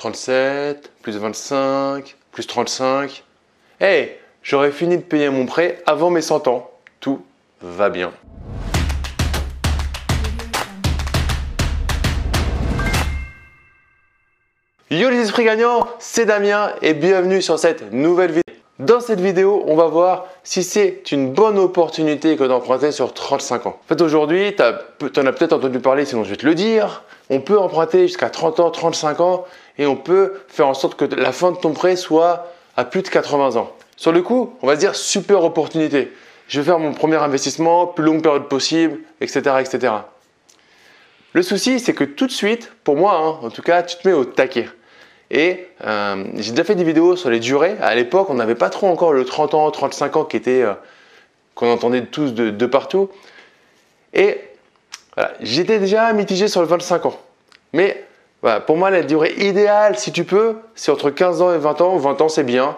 37, plus 25, plus 35. Hey, j'aurais fini de payer mon prêt avant mes 100 ans. Tout va bien. Yo les esprits gagnants, c'est Damien et bienvenue sur cette nouvelle vidéo. Dans cette vidéo, on va voir si c'est une bonne opportunité que d'emprunter sur 35 ans. En fait, aujourd'hui, tu en as peut-être entendu parler, sinon je vais te le dire. On peut emprunter jusqu'à 30 ans, 35 ans et on peut faire en sorte que la fin de ton prêt soit à plus de 80 ans. Sur le coup, on va se dire super opportunité. Je vais faire mon premier investissement, plus longue période possible, etc. etc. Le souci, c'est que tout de suite, pour moi, hein, en tout cas, tu te mets au taquet. Et euh, j'ai déjà fait des vidéos sur les durées. À l'époque, on n'avait pas trop encore le 30 ans, 35 ans qui était euh, qu'on entendait tous de, partout. Et j'étais déjà mitigé sur le 25 ans. Mais pour moi, la durée idéale, si tu peux, c'est entre 15 ans et 20 ans. 20 ans, c'est bien.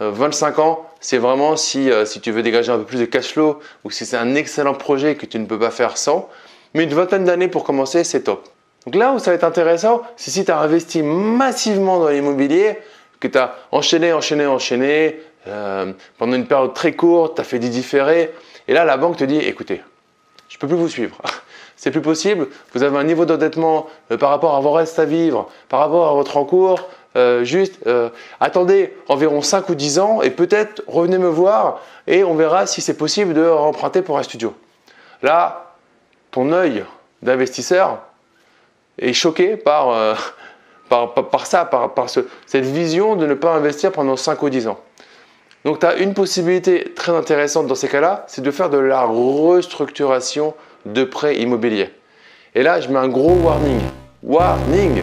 25 euh, ans, c'est vraiment si, si tu veux dégager un peu plus de cash flow ou si c'est un excellent projet que tu ne peux pas faire sans. Mais une vingtaine d'années pour commencer, c'est top. Donc là où ça va être intéressant, c'est si tu as investi massivement dans l'immobilier, que tu as enchaîné, enchaîné, enchaîné, euh, pendant une période très courte, tu as fait des différés, et là la banque te dit, écoutez, je ne peux plus vous suivre. C'est plus possible, vous avez un niveau d'endettement euh, par rapport à vos restes à vivre, par rapport à votre encours, euh, juste attendez environ 5 ou 10 ans et peut-être revenez me voir et on verra si c'est possible de emprunter pour un studio. Là, ton œil d'investisseur, est choqué par, euh, par, ça, par, cette vision de ne pas investir pendant 5 ou 10 ans. Donc tu as une possibilité très intéressante dans ces cas-là, c'est de faire de la restructuration de prêts immobiliers. Et là, je mets un gros warning. Warning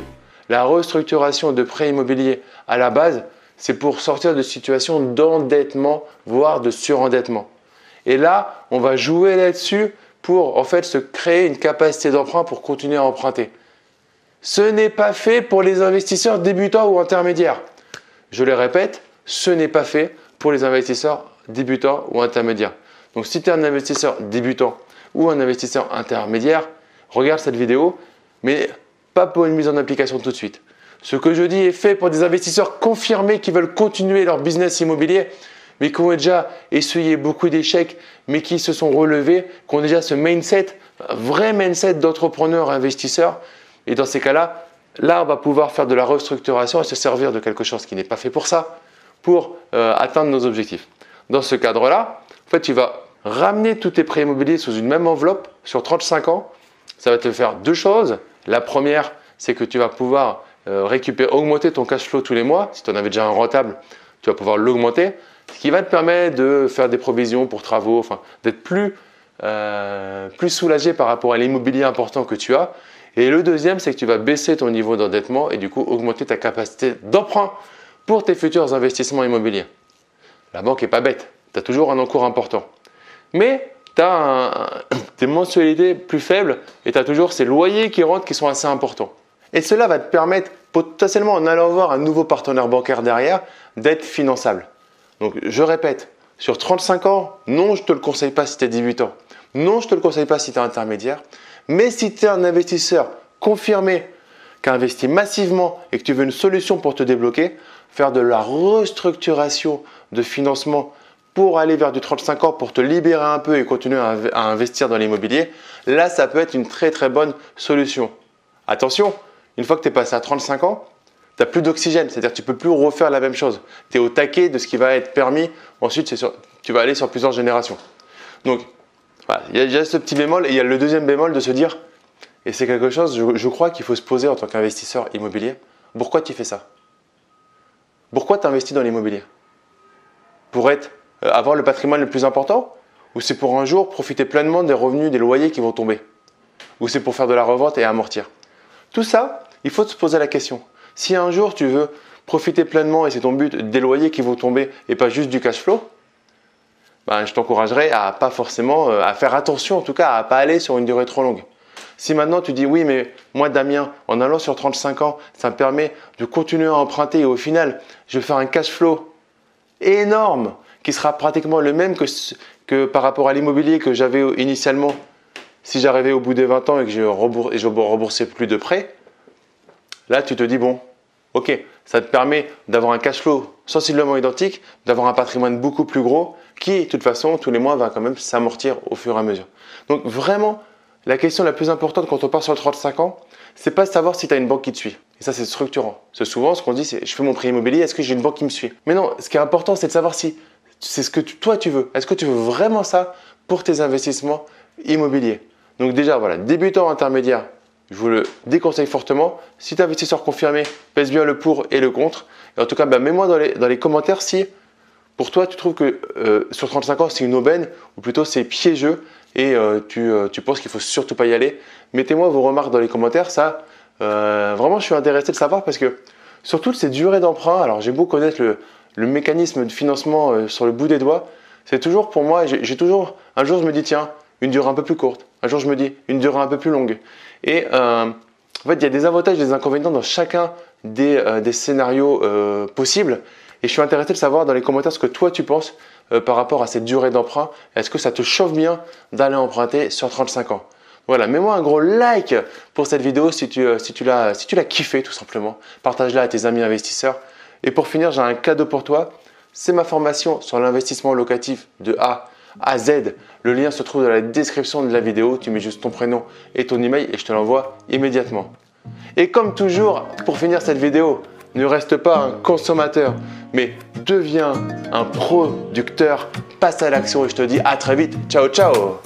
La restructuration de prêts immobiliers à la base, c'est pour sortir de situations d'endettement, voire de surendettement. Et là, on va jouer là-dessus pour en fait se créer une capacité d'emprunt pour continuer à emprunter. Ce n'est pas fait pour les investisseurs débutants ou intermédiaires. Je le répète, ce n'est pas fait pour les investisseurs débutants ou intermédiaires. Donc si tu es un investisseur débutant ou un investisseur intermédiaire, regarde cette vidéo, mais pas pour une mise en application tout de suite. Ce que je dis est fait pour des investisseurs confirmés qui veulent continuer leur business immobilier, mais qui ont déjà essuyé beaucoup d'échecs, mais qui se sont relevés, qui ont déjà ce mindset, vrai mindset d'entrepreneur investisseur, et dans ces cas-là, là, on va pouvoir faire de la restructuration et se servir de quelque chose qui n'est pas fait pour ça, pour euh, atteindre nos objectifs. Dans ce cadre-là, en fait, tu vas ramener tous tes prêts immobiliers sous une même enveloppe sur 35 ans. Ça va te faire deux choses. La première, c'est que tu vas pouvoir euh, récupérer, augmenter ton cash flow tous les mois. Si tu en avais déjà un rentable, tu vas pouvoir l'augmenter. Ce qui va te permettre de faire des provisions pour travaux, d'être plus, euh, plus soulagé par rapport à l'immobilier important que tu as et le deuxième, c'est que tu vas baisser ton niveau d'endettement et du coup augmenter ta capacité d'emprunt pour tes futurs investissements immobiliers. La banque n'est pas bête, tu as toujours un encours important. Mais tu as des mensualités plus faibles et tu as toujours ces loyers qui rentrent qui sont assez importants. Et cela va te permettre potentiellement en allant voir un nouveau partenaire bancaire derrière d'être finançable. Donc je répète, sur 35 ans, non, je ne te le conseille pas si tu es 18 ans. Non, je ne te le conseille pas si tu es intermédiaire. Mais si tu es un investisseur confirmé qui a investi massivement et que tu veux une solution pour te débloquer, faire de la restructuration de financement pour aller vers du 35 ans, pour te libérer un peu et continuer à investir dans l'immobilier, là, ça peut être une très très bonne solution. Attention, une fois que tu es passé à 35 ans, tu n'as plus d'oxygène, c'est-à-dire tu ne peux plus refaire la même chose. Tu es au taquet de ce qui va être permis. Ensuite, tu vas aller sur plusieurs générations. Donc, il y a ce petit bémol et il y a le deuxième bémol de se dire, et c'est quelque chose, je, crois qu'il faut se poser en tant qu'investisseur immobilier, pourquoi tu fais ça? Pourquoi tu investis dans l'immobilier? Pour être, euh, avoir le patrimoine le plus important? Ou c'est pour un jour profiter pleinement des revenus des loyers qui vont tomber? Ou c'est pour faire de la revente et amortir? Tout ça, il faut se poser la question. Si un jour tu veux profiter pleinement et c'est ton but des loyers qui vont tomber et pas juste du cash flow, ben, je t'encouragerais à pas forcément, euh, à faire attention en tout cas, à pas aller sur une durée trop longue. Si maintenant tu dis oui, mais moi Damien, en allant sur 35 ans, ça me permet de continuer à emprunter et au final, je vais faire un cash flow énorme qui sera pratiquement le même que, que par rapport à l'immobilier que j'avais initialement si j'arrivais au bout des 20 ans et que je ne remboursais plus de prêts. Là, tu te dis bon, ok, ça te permet d'avoir un cash flow sensiblement identique, d'avoir un patrimoine beaucoup plus gros qui, de toute façon, tous les mois va quand même s'amortir au fur et à mesure. Donc vraiment, la question la plus importante quand on part sur le 35 ans, c'est pas de savoir si tu as une banque qui te suit. Et ça, c'est structurant. C'est souvent ce qu'on dit, c'est je fais mon prêt immobilier, est-ce que j'ai une banque qui me suit? Mais non, ce qui est important, c'est de savoir si c'est ce que toi tu veux. Est-ce que tu veux vraiment ça pour tes investissements immobiliers? Donc déjà, voilà, débutant intermédiaire, je vous le déconseille fortement. Si tu es investisseur confirmé, pèse bien le pour et le contre. Et en tout cas, ben, mets-moi dans les, commentaires si pour toi tu trouves que euh, sur 35 ans c'est une aubaine ou plutôt c'est piégeux et euh, tu, euh, tu, penses qu'il faut surtout pas y aller. Mettez-moi vos remarques dans les commentaires. Ça, vraiment, je suis intéressé de savoir parce que surtout ces durées d'emprunt. Alors j'ai beau connaître le, le mécanisme de financement sur le bout des doigts, c'est toujours pour moi. J'ai toujours un jour je me dis tiens une durée un peu plus courte. Un jour je me dis une durée un peu plus longue. Et euh, en fait, il y a des avantages et des inconvénients dans chacun des, euh, scénarios euh, possibles. Et je suis intéressé de savoir dans les commentaires ce que toi tu penses par rapport à cette durée d'emprunt. Est-ce que ça te chauffe bien d'aller emprunter sur 35 ans? Voilà, mets-moi un gros like pour cette vidéo si tu, si tu l'as si kiffé tout simplement. Partage-la à tes amis investisseurs. Et pour finir, j'ai un cadeau pour toi. C'est ma formation sur l'investissement locatif de A à Z. Le lien se trouve dans la description de la vidéo. Tu mets juste ton prénom et ton email et je te l'envoie immédiatement. Et comme toujours, pour finir cette vidéo, ne reste pas un consommateur, mais deviens un producteur. Passe à l'action et je te dis à très vite. Ciao, ciao